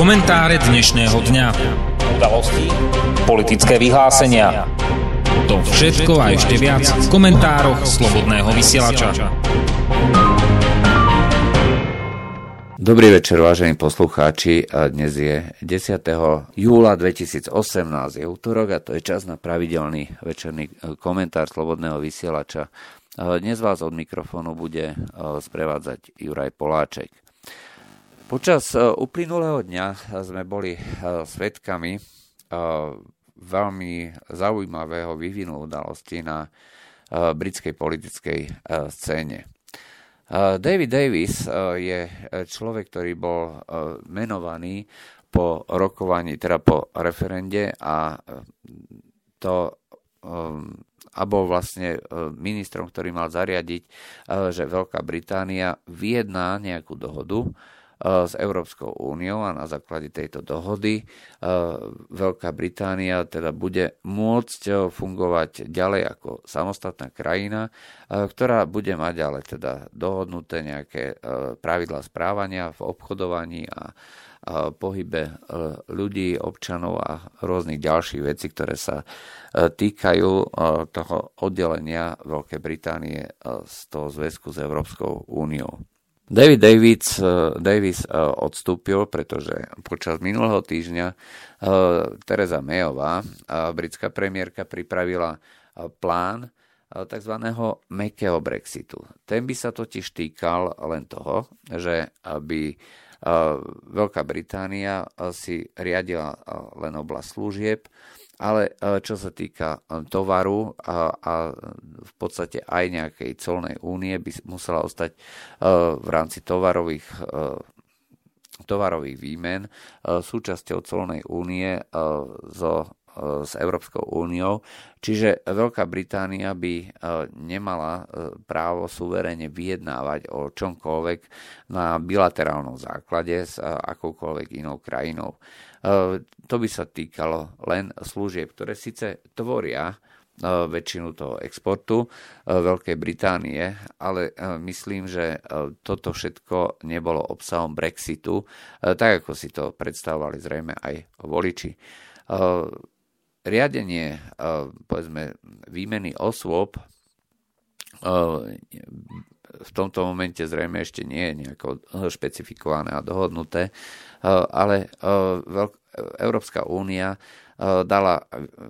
Komentáre dnešného dňa. Udalosti, politické vyhlásenia. To všetko a ešte viac v komentároch Slobodného vysielača. Dobrý večer, vážení poslucháči. Dnes je 10. júla 2018, je útorok a to je čas na pravidelný večerný e, komentár Slobodného vysielača. Dnes vás od mikrofónu bude e, sprevádzať Juraj Poláček. Počas e, uplynulého dňa sme boli svetkami veľmi zaujímavého vývinu udalosti na britskej politickej scéne. David Davis je človek, ktorý bol menovaný po rokovaní, teda po referende a to a bol vlastne ministrom, ktorý mal zariadiť, že Veľká Británia vyjedná nejakú dohodu, s Európskou úniou a na základe tejto dohody eh, Veľká Británia teda bude môcť eh, fungovať ďalej ako samostatná krajina, ktorá bude mať ale teda dohodnuté nejaké pravidla správania v obchodovaní a pohybe ľudí, občanov a rôznych ďalších vecí, ktoré sa týkajú toho oddelenia Veľkej Británie z toho zväzku s Európskou úniou. David Davids, uh, Davis uh, odstúpil, pretože počas minulého týždňa uh, Teresa Mayová, britská premiérka, pripravila plán tzv. mekého Brexitu. Ten by sa totiž týkal len toho, že aby Veľká Británia si riadila len oblasť služieb, ale čo sa týka e, tovaru a, a v podstate aj nejakej colnej únie by musela ostať e, v rámci tovarových tovarových výmen súčasťou colnej únie so s Európskou úniou. Čiže Veľká Británia by nemala právo suverene vyjednávať o čomkoľvek na bilaterálnom základe s akoukoľvek inou krajinou. Eh, to by sa týkalo len služieb, ktoré síce tvoria eh, väčšinu toho exportu eh, Veľkej Británie, ale myslím, že toto všetko nebolo obsahom Brexitu, tak ako si to predstavovali zrejme aj voliči. Riadenie, povedzme, výmeny osôb v tomto momente zrejme ešte nie je nejako špecifikované a dohodnuté, ale Európska únia dala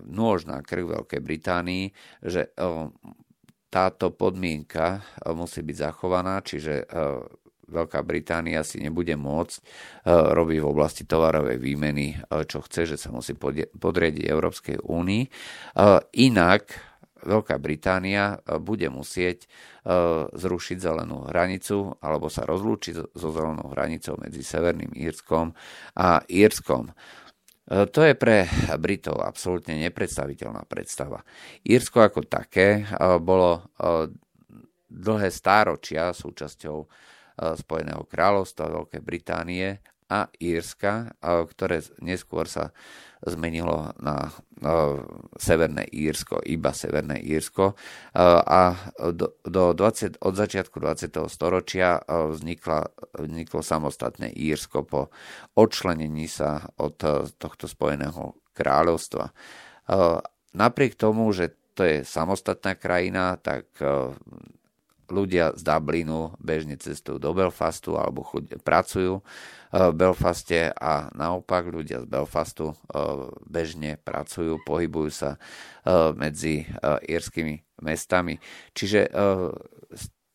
nôž na krk Veľkej Británii, že táto podmienka musí byť zachovaná, čiže Veľká Británia si nebude môcť robiť v oblasti tovarovej výmeny, čo chce, že sa musí podriediť Európskej únii. Inak Veľká Británia bude musieť E, zrušiť zelenú hranicu alebo sa rozlúčiť so zelenou hranicou medzi Severným Írskom a Írskom. E, to je pre Britov absolútne nepredstaviteľná predstava. Írsko ako také e, bolo dlhé stáročia súčasťou Spojeného kráľovstva Veľkej Británie a Írska, ktoré neskôr sa zmenilo na Severné Írsko, iba Severné Írsko. A do, do 20, od začiatku 20. storočia vznikla, vzniklo samostatné Írsko po odčlenení sa od tohto Spojeného kráľovstva. Napriek tomu, že to je samostatná krajina, tak ľudia z Dublinu bežne cestujú do Belfastu alebo chuť, pracujú v Belfaste a naopak ľudia z Belfastu bežne pracujú, pohybujú sa medzi írskymi mestami. Čiže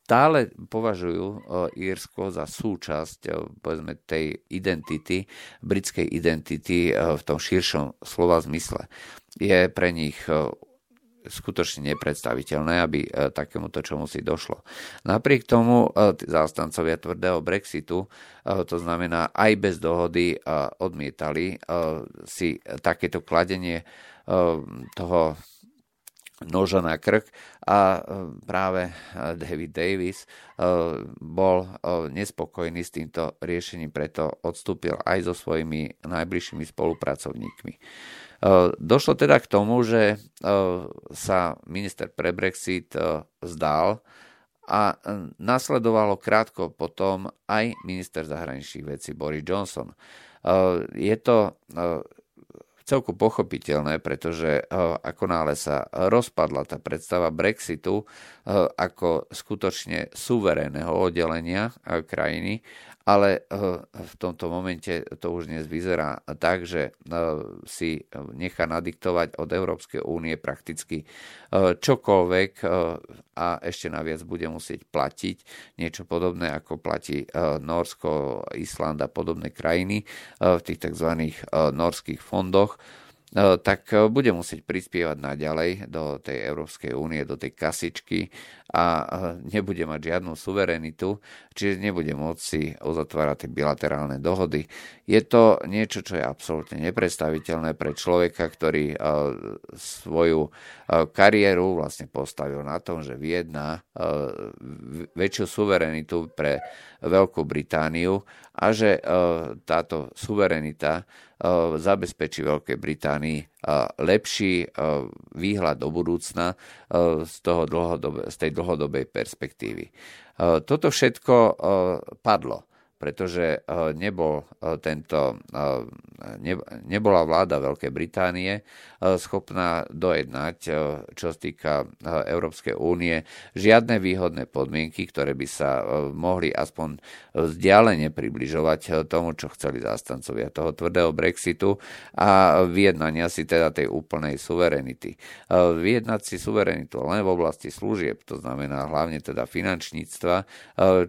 stále považujú Írsko za súčasť povedzme, tej identity, britskej identity v tom širšom slova zmysle. Je pre nich skutočne nepredstaviteľné, aby e, takémuto čomu si došlo. Napriek tomu e, zástancovia tvrdého Brexitu, e, to znamená aj bez dohody, odmietali si takéto kladenie toho noža na krk a práve David Davis bol nespokojný s týmto riešením, preto odstúpil aj so svojimi najbližšími spolupracovníkmi. Eh, došlo teda k tomu, že eh, sa minister pre Brexit eh, zdal a nasledovalo krátko potom aj minister zahraničných vecí Boris Johnson. Je to celku pochopiteľné, pretože ako nále sa rozpadla tá predstava Brexitu ako skutočne suverénneho oddelenia krajiny ale eh, v tomto momente to už dnes vyzerá tak, že eh, si nechá nadiktovať od Európskej únie prakticky eh, čokoľvek a ešte naviac bude musieť platiť niečo podobné, ako platí Norsko, Island a podobné krajiny v tých tzv. norských fondoch tak e, bude musieť prispievať naďalej do tej Európskej únie, do tej kasičky a e, nebude mať žiadnu suverenitu, čiže nebude môcť si uzatvárať tie bilaterálne dohody. Je to niečo, čo je absolútne nepredstaviteľné pre človeka, ktorý e, svoju kariéru vlastne postavil na tom, že vyjedná väčšiu suverenitu pre Veľkú Britániu a že táto suverenita zabezpečí Veľkej Británii lepší výhľad do budúcna z, toho dlhodobe, z tej dlhodobej perspektívy. Toto všetko padlo pretože nebol tento, nebola vláda Veľkej Británie schopná dojednať, čo sa týka Európskej únie, žiadne výhodné podmienky, ktoré by sa mohli aspoň vzdialene približovať tomu, čo chceli zástancovia toho tvrdého Brexitu a vyjednania si teda tej úplnej suverenity. Vyjednať si suverenitu len v oblasti služieb, to znamená hlavne teda finančníctva,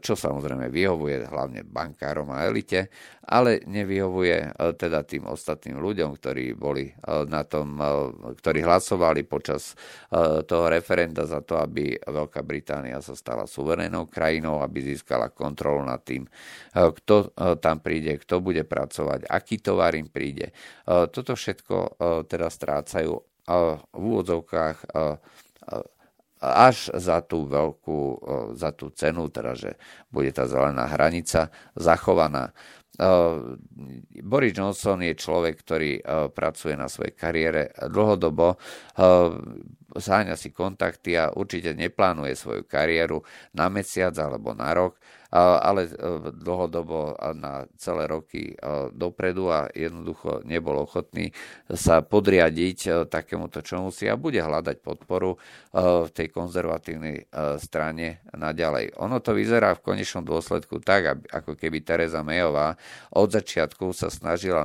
čo samozrejme vyhovuje hlavne bankárom a elite, ale nevyhovuje e, teda tým ostatným ľuďom, ktorí boli e, na tom, e, ktorí hlasovali počas toho referenda za to, aby Veľká Británia sa stala suverénnou krajinou, aby získala kontrolu nad tým, kto tam príde, kto bude pracovať, aký tovar im príde. Toto všetko teda strácajú v úvodzovkách až za tú veľkú, za tú cenu, teda že bude tá zelená hranica zachovaná. Boris Johnson je človek, ktorý pracuje na svojej kariére dlhodobo, zháňa si kontakty a určite neplánuje svoju kariéru na mesiac alebo na rok ale e, dlhodobo na celé roky e, dopredu a jednoducho nebol ochotný sa podriadiť e, takémuto čomu si a bude hľadať podporu v tej konzervatívnej strane naďalej. Ono to vyzerá v konečnom dôsledku tak, ako keby Teresa Mayová od začiatku sa snažila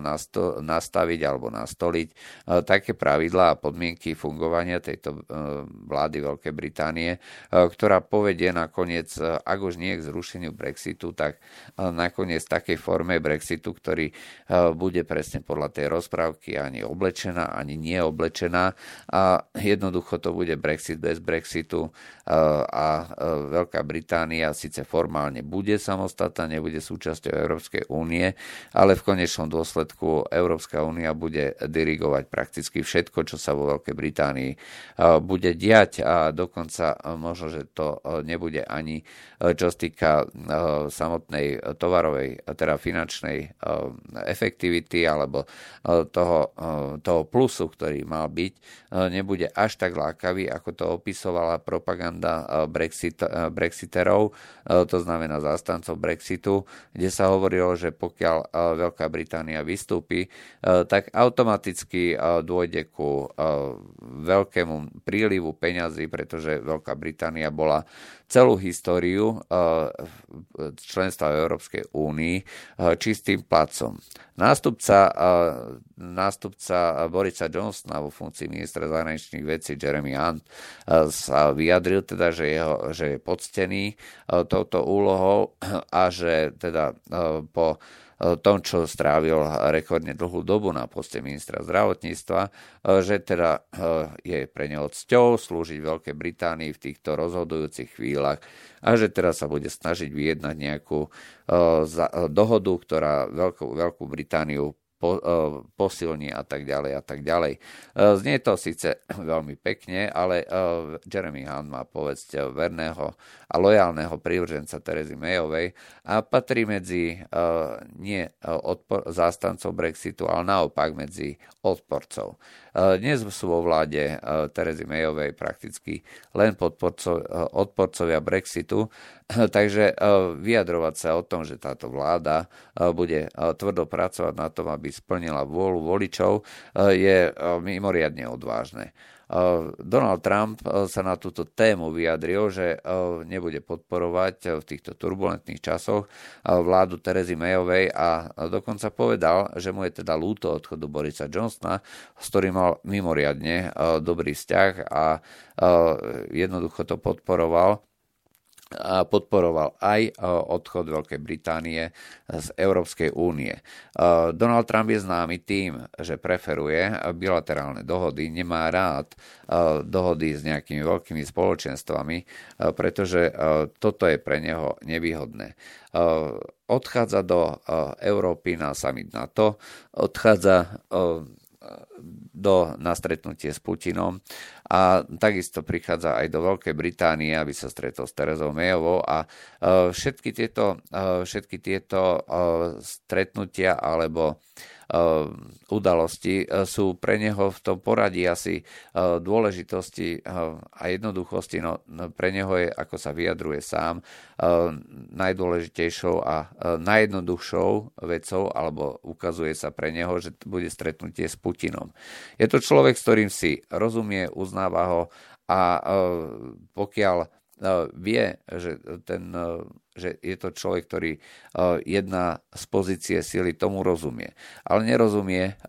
nastaviť alebo nastoliť také pravidlá a podmienky fungovania tejto vlády Veľkej Británie, ktorá povedie nakoniec, ak už nie k zrušeniu Brexitu, tak nakoniec v takej forme Brexitu, ktorý bude presne podľa tej rozprávky ani oblečená, ani nie oblečená a jednoducho to bude Brexit bez Brexitu a Veľká Británia síce formálne bude samostatná, nebude súčasťou Európskej únie, ale v konečnom dôsledku Európska únia bude dirigovať prakticky všetko, čo sa vo Veľkej Británii bude diať. A dokonca možno, že to nebude ani čo sa týka samotnej tovarovej, teda finančnej efektivity alebo toho, toho plusu, ktorý mal byť, nebude až tak lákavý, ako to opisovala propaganda Brexit, Brexiterov, to znamená zástancov Brexitu, kde sa hovorilo, že pokiaľ Veľká Británia vystúpi, tak automaticky dôjde ku veľkému prílivu peňazí, pretože Veľká Británia bola celú históriu eh, členstva Európskej únii eh, čistým placom. Nástupca, eh, nástupca Borisa Johnsona vo funkcii ministra zahraničných vecí Jeremy Hunt sa vyjadril teda, že, jeho, že je poctený touto úlohou a že teda po tom, čo strávil rekordne dlhú dobu na poste ministra zdravotníctva, e, že teda e, je pre neho cťou slúžiť Veľkej Británii v týchto rozhodujúcich chvíľach a že teraz sa bude snažiť vyjednať nejakú dohodu, ktorá Veľkú, Veľkú Britániu po, posilní a tak ďalej a tak ďalej. Znie to síce veľmi pekne, ale Jeremy Hunt má povedzť verného a lojálneho prívrženca Terezy Mayovej a patrí medzi nie odpor, zástancov Brexitu, ale naopak medzi odporcov. Dnes sú vo vláde Terezy Mayovej prakticky len podporcov, odporcovia Brexitu, takže vyjadrovať sa o tom, že táto vláda bude tvrdo pracovať na tom, aby splnila vôľu voličov, je mimoriadne odvážne. Donald Trump sa na túto tému vyjadril, že nebude podporovať v týchto turbulentných časoch vládu Terezy Mayovej a dokonca povedal, že mu je teda lúto odchodu Borisa Johnsona, s ktorým mal mimoriadne dobrý vzťah a jednoducho to podporoval podporoval aj e, odchod Veľkej Británie z Európskej únie. E, Donald Trump je známy tým, že preferuje bilaterálne dohody, nemá rád e, dohody s nejakými veľkými spoločenstvami, pretože toto je pre neho nevýhodné. Odchádza do Európy na summit NATO, odchádza do, na stretnutie s Putinom. A takisto prichádza aj do Veľkej Británie, aby sa stretol s Terezou Mayovou. A uh, všetky tieto, uh, všetky tieto uh, stretnutia alebo udalosti eh, sú pre neho v tom poradí asi eh, dôležitosti a jednoduchosti. No, no, pre neho je, ako sa vyjadruje sám, najdôležitejšou a najjednoduchšou vecou, alebo ukazuje sa pre neho, že bude stretnutie s Putinom. Je to človek, s ktorým si rozumie, uznáva ho a pokiaľ vie, že ten že je to človek, ktorý jedna z pozície sily tomu rozumie. Ale nerozumie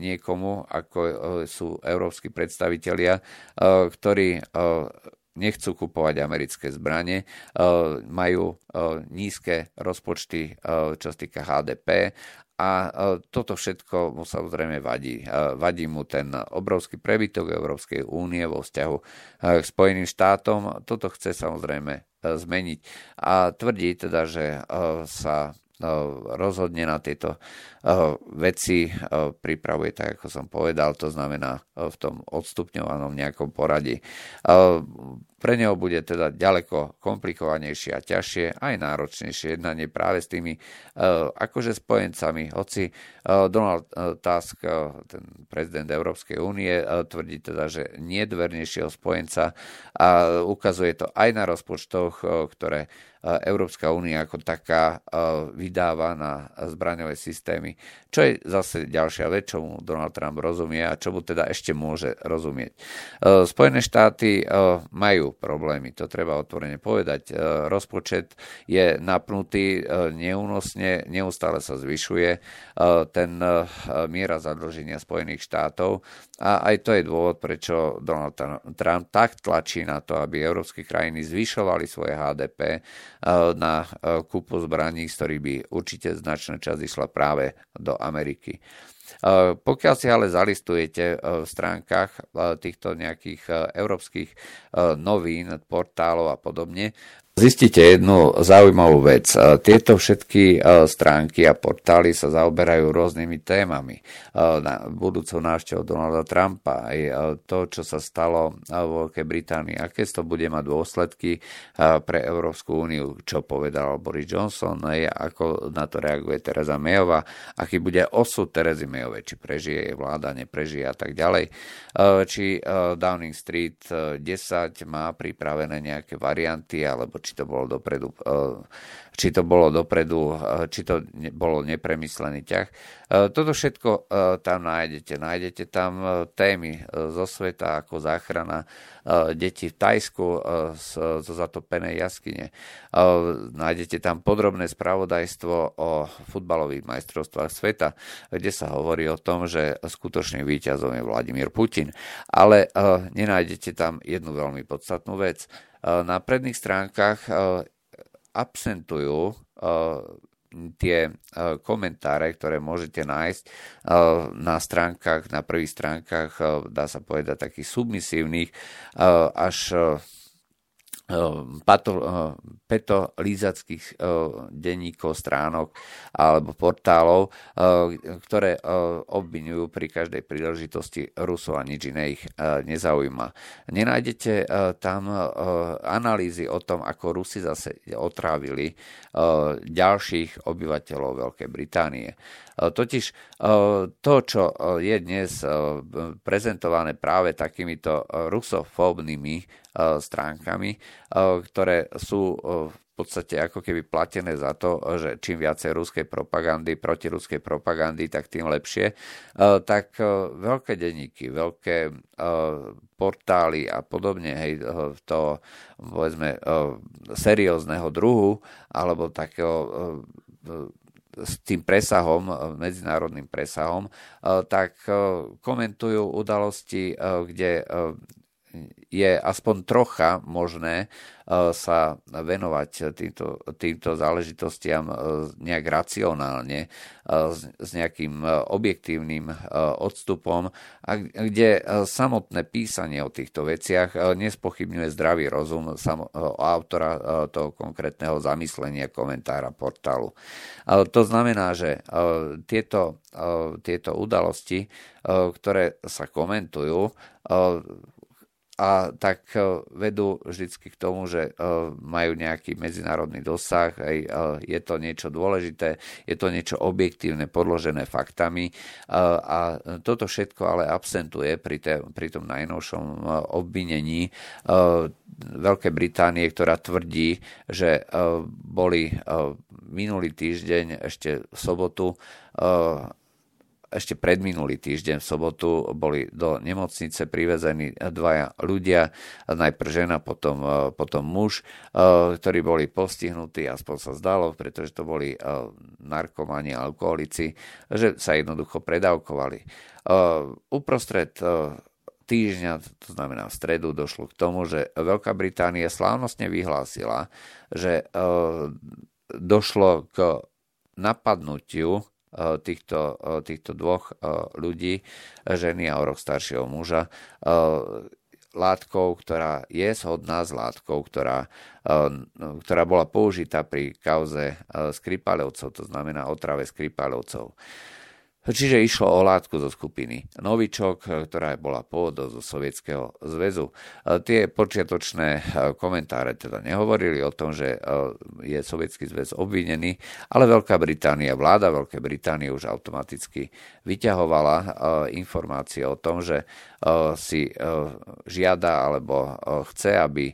niekomu, ako sú európsky predstavitelia, ktorí nechcú kupovať americké zbranie, majú nízke rozpočty, čo sa týka HDP a toto všetko mu samozrejme vadí. Vadí mu ten obrovský prebytok Európskej únie vo vzťahu k Spojeným štátom. Toto chce samozrejme zmeniť a tvrdí teda, že sa rozhodne na tieto veci pripravuje tak, ako som povedal, to znamená v tom odstupňovanom nejakom poradí. Pre neho bude teda ďaleko komplikovanejšie a ťažšie, aj náročnejšie jednanie práve s tými akože spojencami. Hoci Donald Tusk, ten prezident Európskej únie, tvrdí teda, že nie dvernejšieho spojenca a ukazuje to aj na rozpočtoch, ktoré Európska únia ako taká vydáva na zbraňové systémy, čo je zase ďalšia vec, čo mu Donald Trump rozumie a čo mu teda ešte môže rozumieť. Spojené štáty majú problémy, to treba otvorene povedať. Rozpočet je napnutý neúnosne, neustále sa zvyšuje ten miera zadlženia Spojených štátov a aj to je dôvod, prečo Donald Trump tak tlačí na to, aby európske krajiny zvyšovali svoje HDP na kúpu zbraní, z ktorých by určite značná časť išla práve do Ameriky. Pokiaľ si ale zalistujete v stránkach týchto nejakých európskych novín, portálov a podobne, Zistite jednu zaujímavú vec. Tieto všetky stránky a portály sa zaoberajú rôznymi témami. Budúcou návštevou Donalda Trumpa aj to, čo sa stalo vo Veľkej Británii, aké to bude mať dôsledky pre Európsku úniu, čo povedal Boris Johnson, ako na to reaguje Teresa Mayová, aký bude osud Terezy Mayovej, či prežije jej vláda, neprežije a tak ďalej. Či Downing Street 10 má pripravené nejaké varianty, alebo či to bolo dopredu, eh, či to bolo dopredu, eh, či to bolo nepremyslený ťah. Eh, toto všetko tam nájdete. Nájdete tam témy zo sveta ako záchrana detí v Tajsku zo zatopenej jaskyne. Nájdete tam podrobné spravodajstvo o futbalových majstrovstvách sveta, kde sa hovorí o tom, že skutočným víťazom je Vladimír Putin. Ale nenájdete tam jednu veľmi podstatnú vec na predných stránkach absentujú tie komentáre, ktoré môžete nájsť na stránkach, na prvých stránkach, dá sa povedať, takých submisívnych, až pato, petolízackých denníkov, stránok alebo portálov, ktoré obvinujú pri každej príležitosti Rusov a nič iné ich nezaujíma. Nenájdete tam analýzy o tom, ako Rusi zase otrávili ďalších obyvateľov Veľkej Británie. Totiž to, čo je dnes prezentované práve takýmito rusofóbnymi stránkami, ktoré sú v podstate ako keby platené za to, že čím viacej ruskej propagandy, protiruskej propagandy, tak tým lepšie. Tak veľké denníky, veľké portály a podobne, hej, to povedzme seriózneho druhu, alebo takého s tým presahom, medzinárodným presahom, tak komentujú udalosti, kde je aspoň trocha možné e, sa venovať týmto, týmto záležitostiam e, nejak racionálne, e, s nejakým objektívnym odstupom, a kde samotné písanie o týchto veciach nespochybňuje zdravý rozum autora toho konkrétneho zamyslenia komentára portálu. To znamená, že tieto, tieto udalosti, ktoré sa komentujú, a tak e, vedú vždycky k tomu, že e, majú nejaký medzinárodný dosah, aj e, je to niečo dôležité, je to niečo objektívne, podložené faktami a toto všetko ale absentuje pri, pri tom najnovšom obvinení Veľkej Británie, ktorá tvrdí, že boli minulý týždeň ešte v sobotu ešte predminulý týždeň v sobotu boli do nemocnice privezení dvaja ľudia, najprv žena, potom, e, potom muž, e, ktorí boli postihnutí, aspoň sa zdalo, pretože to boli e, narkomani, alkoholici, že sa jednoducho predávkovali. Uprostred týždňa, to znamená v stredu, došlo k tomu, že Veľká Británia slávnostne vyhlásila, že došlo k napadnutiu týchto, eh, týchto dvoch eh, ľudí, ženy a o rok staršieho muža, látkou, ktorá je shodná s látkou, ktorá, ktorá bola použitá pri kauze Skripalevcov, to znamená otrave Skripalevcov. Čiže išlo o látku zo skupiny Novičok, ktorá bola pôvodom zo Sovietskeho zväzu. Tie počiatočné e, komentáre teda nehovorili o tom, že e, je Sovietský zväz obvinený, ale Veľká Británia, vláda Veľkej Británie už automaticky vyťahovala e, informácie o tom, že si žiada alebo chce, aby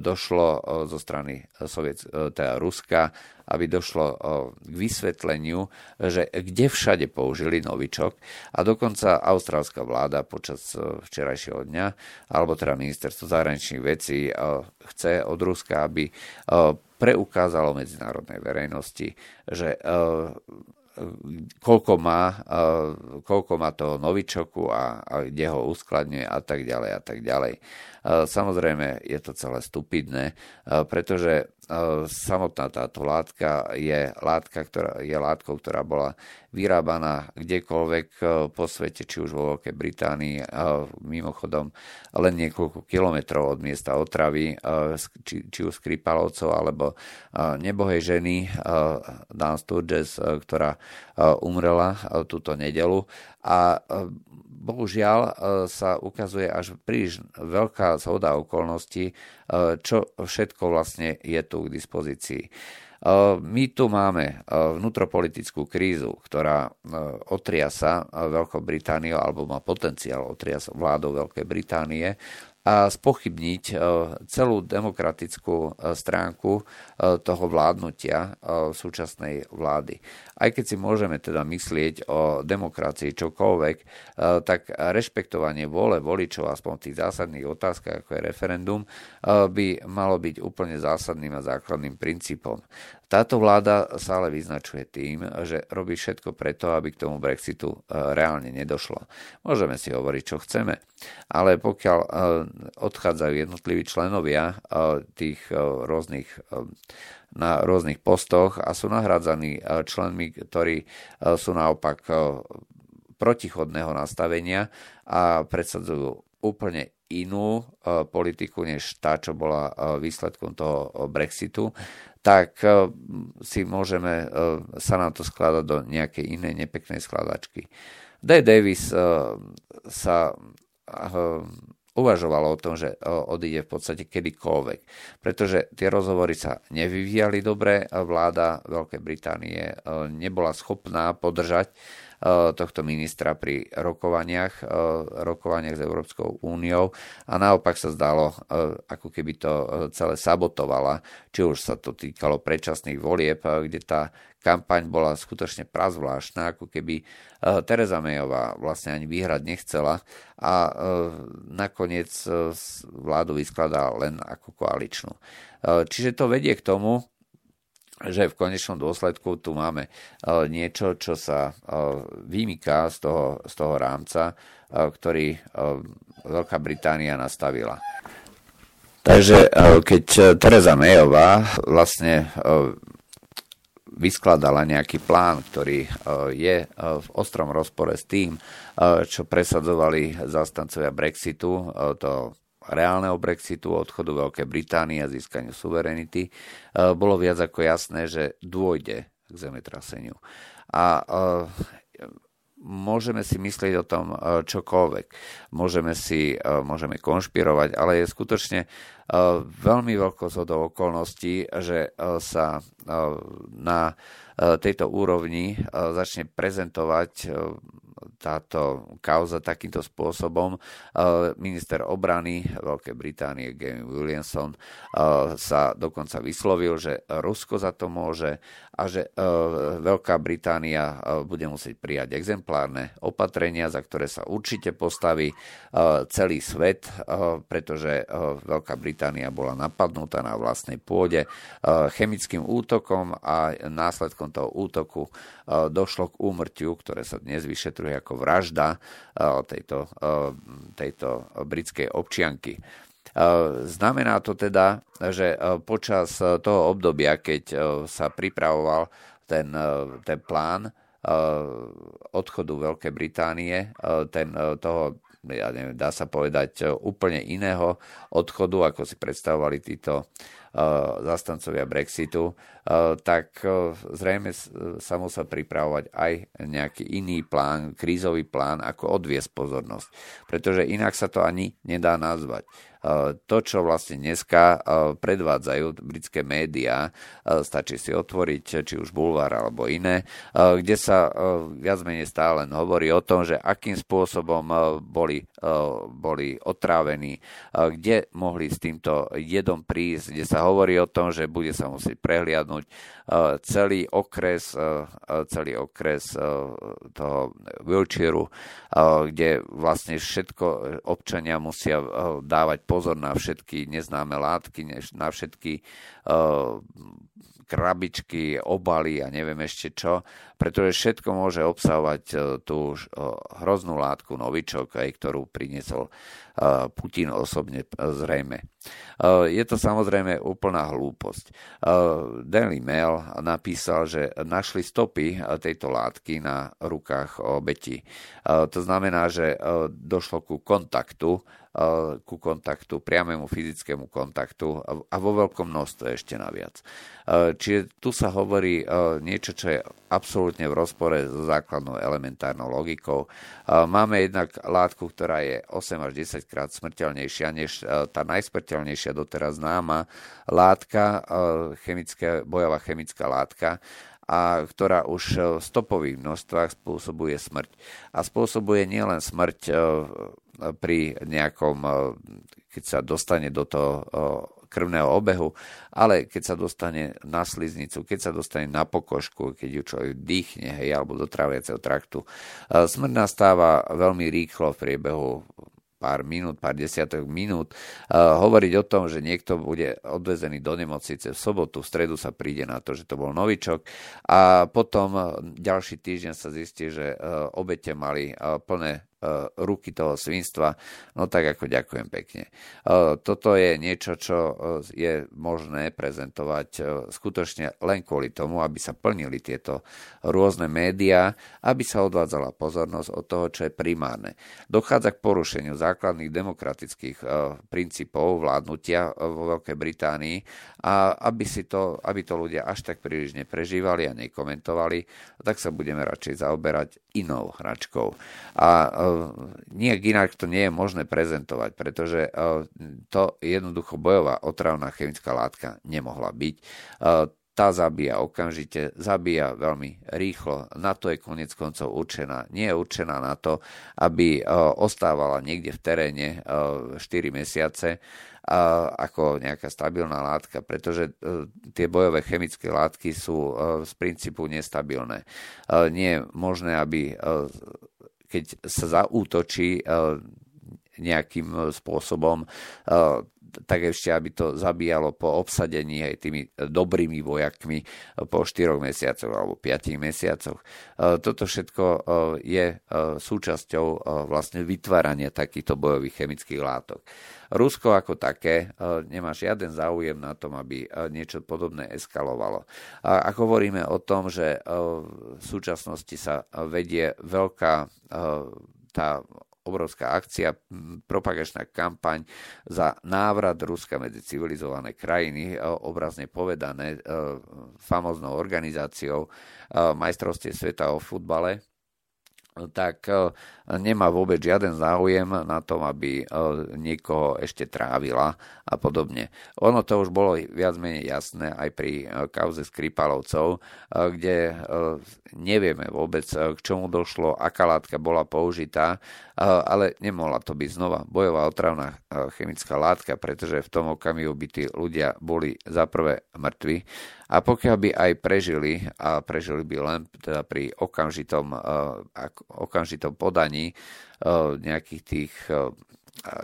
došlo zo strany Soviet, teda Ruska aby došlo k vysvetleniu, že kde všade použili novičok a dokonca austrálska vláda počas včerajšieho dňa, alebo teda ministerstvo zahraničných vecí chce od Ruska, aby preukázalo medzinárodnej verejnosti, že koľko má, koľko má toho novičoku a, a kde ho uskladňuje a tak ďalej a tak ďalej. Samozrejme je to celé stupidné, pretože samotná táto látka je, látka, ktorá, je látkou, ktorá bola vyrábaná kdekoľvek po svete, či už vo Veľkej Británii, mimochodom len niekoľko kilometrov od miesta otravy, či, či už Skripalovcov, alebo nebohej ženy Dan Sturges, ktorá umrela túto nedelu. A bohužiaľ e, sa ukazuje až príliš veľká zhoda okolností, e, čo všetko vlastne je tu k dispozícii. E, my tu máme vnútropolitickú krízu, ktorá otriasa Veľkou Britániou, alebo má potenciál otriasa vládou Veľkej Británie a spochybniť celú demokratickú stránku toho vládnutia súčasnej vlády aj keď si môžeme teda myslieť o demokracii čokoľvek, eh, tak rešpektovanie vôle voličov, aspoň v tých zásadných otázkach, ako je referendum, eh, by malo byť úplne zásadným a základným princípom. Táto vláda sa ale vyznačuje tým, že robí všetko preto, aby k tomu Brexitu eh, reálne nedošlo. Môžeme si hovoriť, čo chceme, ale pokiaľ odchádzajú jednotliví členovia tých rôznych na rôznych postoch a sú nahradzaní eh, členmi, ktorí eh, sú naopak eh, protichodného nastavenia a predsadzujú úplne inú politiku, než tá, čo bola výsledkom toho Brexitu, tak si môžeme sa nám to skladať do nejakej inej nepeknej skladačky. Dave Davis sa uvažovalo o tom, že odíde v podstate kedykoľvek. Pretože tie rozhovory sa nevyvíjali dobre, vláda Veľkej Británie nebola schopná podržať tohto ministra pri rokovaniach, rokovaniach s Európskou úniou a naopak sa zdalo, ako keby to celé sabotovala, či už sa to týkalo predčasných volieb, kde tá kampaň bola skutočne prazvláštna, ako keby Teresa Mayová vlastne ani výhrať nechcela a nakoniec vládu vyskladá len ako koaličnú. Čiže to vedie k tomu, že v konečnom dôsledku tu máme e, niečo, čo sa e, vymyká z toho, z toho rámca, e, ktorý Veľká Británia nastavila. Takže keď Teresa Mayová vlastne vyskladala nejaký plán, ktorý je v ostrom rozpore s tým, čo presadzovali zastancovia Brexitu, to reálneho Brexitu, odchodu Veľkej Británie a získaniu suverenity, e, bolo viac ako jasné, že dôjde k zemetraseniu. A e, môžeme si myslieť o tom e, čokoľvek. Môžeme si môžeme konšpirovať, ale je skutočne veľmi veľkou zhodou okolností, že sa na tejto úrovni začne prezentovať táto kauza takýmto spôsobom. Minister obrany Veľkej Británie Gavin Williamson sa dokonca vyslovil, že Rusko za to môže a že Veľká Británia bude musieť prijať exemplárne opatrenia, za ktoré sa určite postaví celý svet, pretože Veľká Británia bola napadnutá na vlastnej pôde chemickým útokom a následkom toho útoku došlo k úmrtiu, ktoré sa dnes vyšetruje ako vražda eh, tejto, eh, tejto britskej občianky. Eh, znamená to teda, že počas toho obdobia, keď sa pripravoval ten, ten plán odchodu Veľkej Británie, ten, toho ja neviem, dá sa povedať, úplne iného odchodu, ako si predstavovali títo zastancovia Brexitu, tak zrejme sa musel pripravovať aj nejaký iný plán, krízový plán, ako odviesť pozornosť. Pretože inak sa to ani nedá nazvať to, čo vlastne dneska predvádzajú britské médiá, stačí si otvoriť či už bulvár alebo iné, kde sa viac menej stále hovorí o tom, že akým spôsobom boli, boli otrávení, kde mohli s týmto jedom prísť, kde sa hovorí o tom, že bude sa musieť prehliadnúť celý okres, celý okres toho Wiltshireu, kde vlastne všetko občania musia dávať pozor na všetky neznáme látky, na všetky krabičky, obaly a neviem ešte čo, pretože všetko môže obsahovať uh, tú uh, hroznú látku novičok, aj ktorú priniesol Putin osobne zrejme. Je to samozrejme úplná hlúposť. Daily Mail napísal, že našli stopy tejto látky na rukách obeti. To znamená, že došlo ku kontaktu Eh, ku kontaktu, priamému fyzickému kontaktu a vo veľkom množstve ešte naviac. Eh, čiže tu sa hovorí eh, niečo, čo je absolútne v rozpore s základnou elementárnou logikou. Máme jednak látku, ktorá je 8 až 10 krát smrteľnejšia než tá najsmrteľnejšia doteraz známa látka, chemické, bojová chemická látka, a ktorá už v stopových množstvách spôsobuje smrť. A spôsobuje nielen smrť pri nejakom, keď sa dostane do toho krvného obehu, ale keď sa dostane na sliznicu, keď sa dostane na pokožku, keď ju človek dýchne, hej, alebo do tráviaceho traktu. Eh, smrť nastáva veľmi rýchlo v priebehu pár minút, pár desiatok minút, uh, hovoriť o tom, že niekto bude odvezený do nemocnice v sobotu, v stredu sa príde na to, že to bol novičok a potom ďalší týždeň sa zistí, že obete mali plné ruky toho svinstva, no tak ako ďakujem pekne. Toto je niečo, čo je možné prezentovať skutočne len kvôli tomu, aby sa plnili tieto rôzne médiá, aby sa odvádzala pozornosť od toho, čo je primárne. Dochádza k porušeniu základných demokratických princípov vládnutia vo Veľkej Británii a aby, si to, aby to ľudia až tak príliš neprežívali a nekomentovali, tak sa budeme radšej zaoberať inou hračkou. A uh, nejak inak to nie je možné prezentovať, pretože uh, to jednoducho bojová otravná chemická látka nemohla byť. Tá zabíja okamžite, zabíja veľmi rýchlo. Na to je konec koncov určená. Nie je určená na to, aby ostávala niekde v teréne 4 mesiace ako nejaká stabilná látka, pretože e, tie bojové chemické látky sú e, z princípu nestabilné. E, nie je možné, aby keď sa zaútočí nejakým spôsobom tak ešte, aby to zabíjalo po obsadení aj tými dobrými vojakmi po 4 mesiacoch alebo 5 mesiacoch. Toto všetko je súčasťou vlastne vytvárania takýchto bojových chemických látok. Rusko ako také nemá žiaden záujem na tom, aby niečo podobné eskalovalo. Ak hovoríme o tom, že v súčasnosti sa vedie veľká tá obrovská akcia, propagačná kampaň za návrat Ruska medzi civilizované krajiny, e, obrazne povedané e, famoznou organizáciou e, majstrovstie sveta o futbale tak e, nemá vôbec žiaden záujem na tom, aby e, niekoho ešte trávila a podobne. Ono to už bolo viac menej jasné aj pri e, kauze Skripalovcov, kde nevieme vôbec, k čomu došlo, aká látka bola použitá, ale nemohla to byť znova bojová otravná chemická látka, pretože v tom okamihu by tí ľudia boli za prvé mŕtvi a pokiaľ by aj prežili, a prežili by len teda pri okamžitom, okamžitom podaní nejakých tých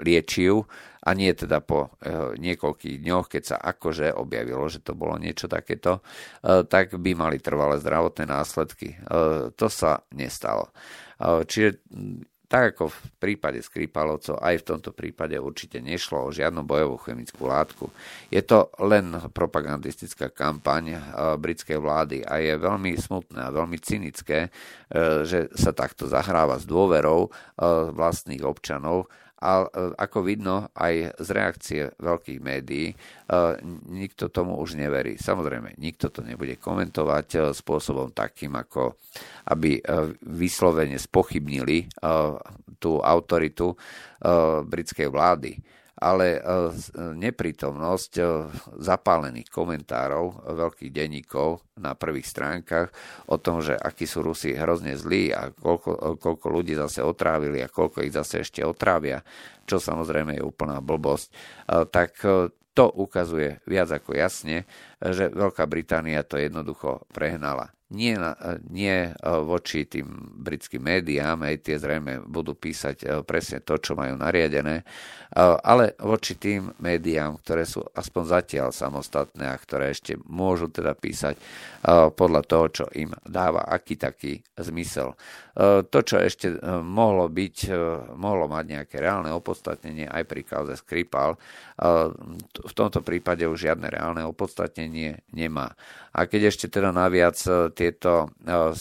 liečiv a nie teda po niekoľkých dňoch, keď sa akože objavilo, že to bolo niečo takéto, tak by mali trvalé zdravotné následky. To sa nestalo. Čiže tak ako v prípade Skripalovcov, aj v tomto prípade určite nešlo o žiadnu bojovú chemickú látku. Je to len propagandistická kampaň eh, britskej vlády a je veľmi smutné a veľmi cynické, eh, že sa takto zahráva s dôverou eh, vlastných občanov a ako vidno aj z reakcie veľkých médií, nikto tomu už neverí. Samozrejme, nikto to nebude komentovať spôsobom takým, ako aby vyslovene spochybnili tú autoritu britskej vlády ale neprítomnosť zapálených komentárov veľkých denníkov na prvých stránkach o tom, že akí sú Rusi hrozne zlí a koľko, koľko ľudí zase otrávili a koľko ich zase ešte otrávia, čo samozrejme je úplná blbosť, tak to ukazuje viac ako jasne, že Veľká Británia to jednoducho prehnala nie, nie e, voči tým britským médiám, aj tie zrejme budú písať e, presne to, čo majú nariadené, e, ale voči tým médiám, ktoré sú aspoň zatiaľ samostatné a ktoré ešte môžu teda písať podľa toho, čo im dáva aký taký zmysel. To, čo ešte mohlo byť, mohlo mať nejaké reálne opodstatnenie aj pri kauze Skripal, v tomto prípade už žiadne reálne opodstatnenie nemá. A keď ešte teda naviac e, tieto e,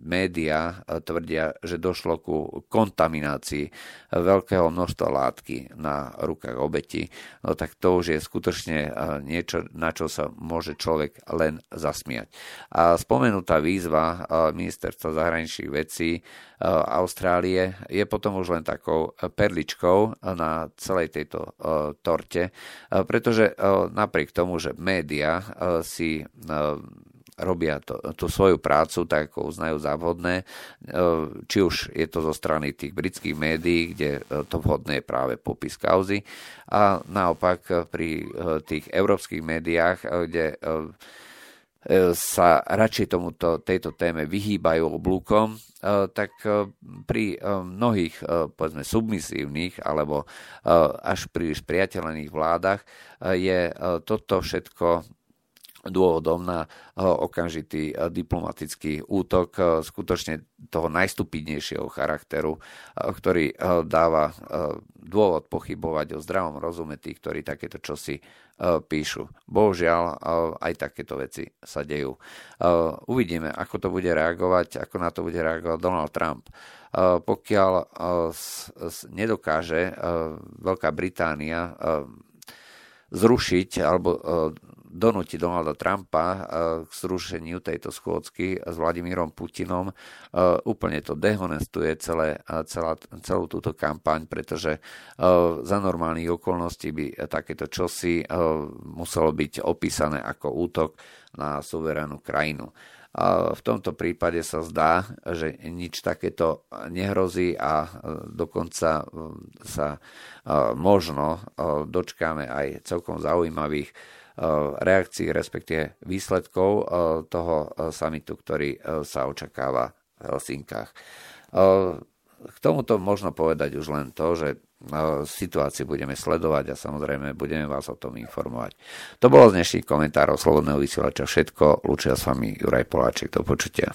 médiá e, tvrdia, že došlo ku kontaminácii veľkého množstva látky na rukách obeti, no tak to už je skutočne niečo, na čo sa môže človek len zasmiať. A spomenutá výzva ministerstva zahraničných vecí Austrálie je potom už len takou perličkou na celej tejto torte, pretože napriek tomu, že média si robia to, tú svoju prácu tak, ako uznajú za vhodné. E, či už je to zo strany tých britských médií, kde e, to vhodné je práve popis kauzy, a naopak pri e, tých európskych médiách, kde sa radšej tomuto, tejto téme vyhýbajú oblúkom, tak pri mnohých povedzme submisívnych alebo až príliš priateľených vládach je toto všetko dôvodom na okamžitý diplomatický útok skutočne toho najstupidnejšieho charakteru, ktorý dáva dôvod pochybovať o zdravom rozume tých, ktorí takéto čosi píšu. Bohužiaľ, aj takéto veci sa dejú. Uvidíme, ako to bude reagovať, ako na to bude reagovať Donald Trump. Pokiaľ nedokáže Veľká Británia zrušiť alebo donúti Donalda Trumpa eh, k zrušeniu tejto schôdzky s Vladimírom Putinom. Eh, úplne to dehonestuje celé, eh, celá, celú túto kampaň, pretože za normálnych okolností by takéto čosi muselo byť opísané ako útok na suverénnu krajinu. A v tomto prípade sa zdá, že nič takéto nehrozí a dokonca sa možno dočkáme aj celkom zaujímavých reakcií, respektíve výsledkov eh, toho eh, samitu, ktorý sa očakáva v Helsinkách. K tomuto možno povedať už len to, že situáciu budeme sledovať a samozrejme budeme vás o tom informovať. To bolo z dnešných komentárov Slobodného vysielača všetko. Lúčia s vami Juraj Poláček. Do počutia.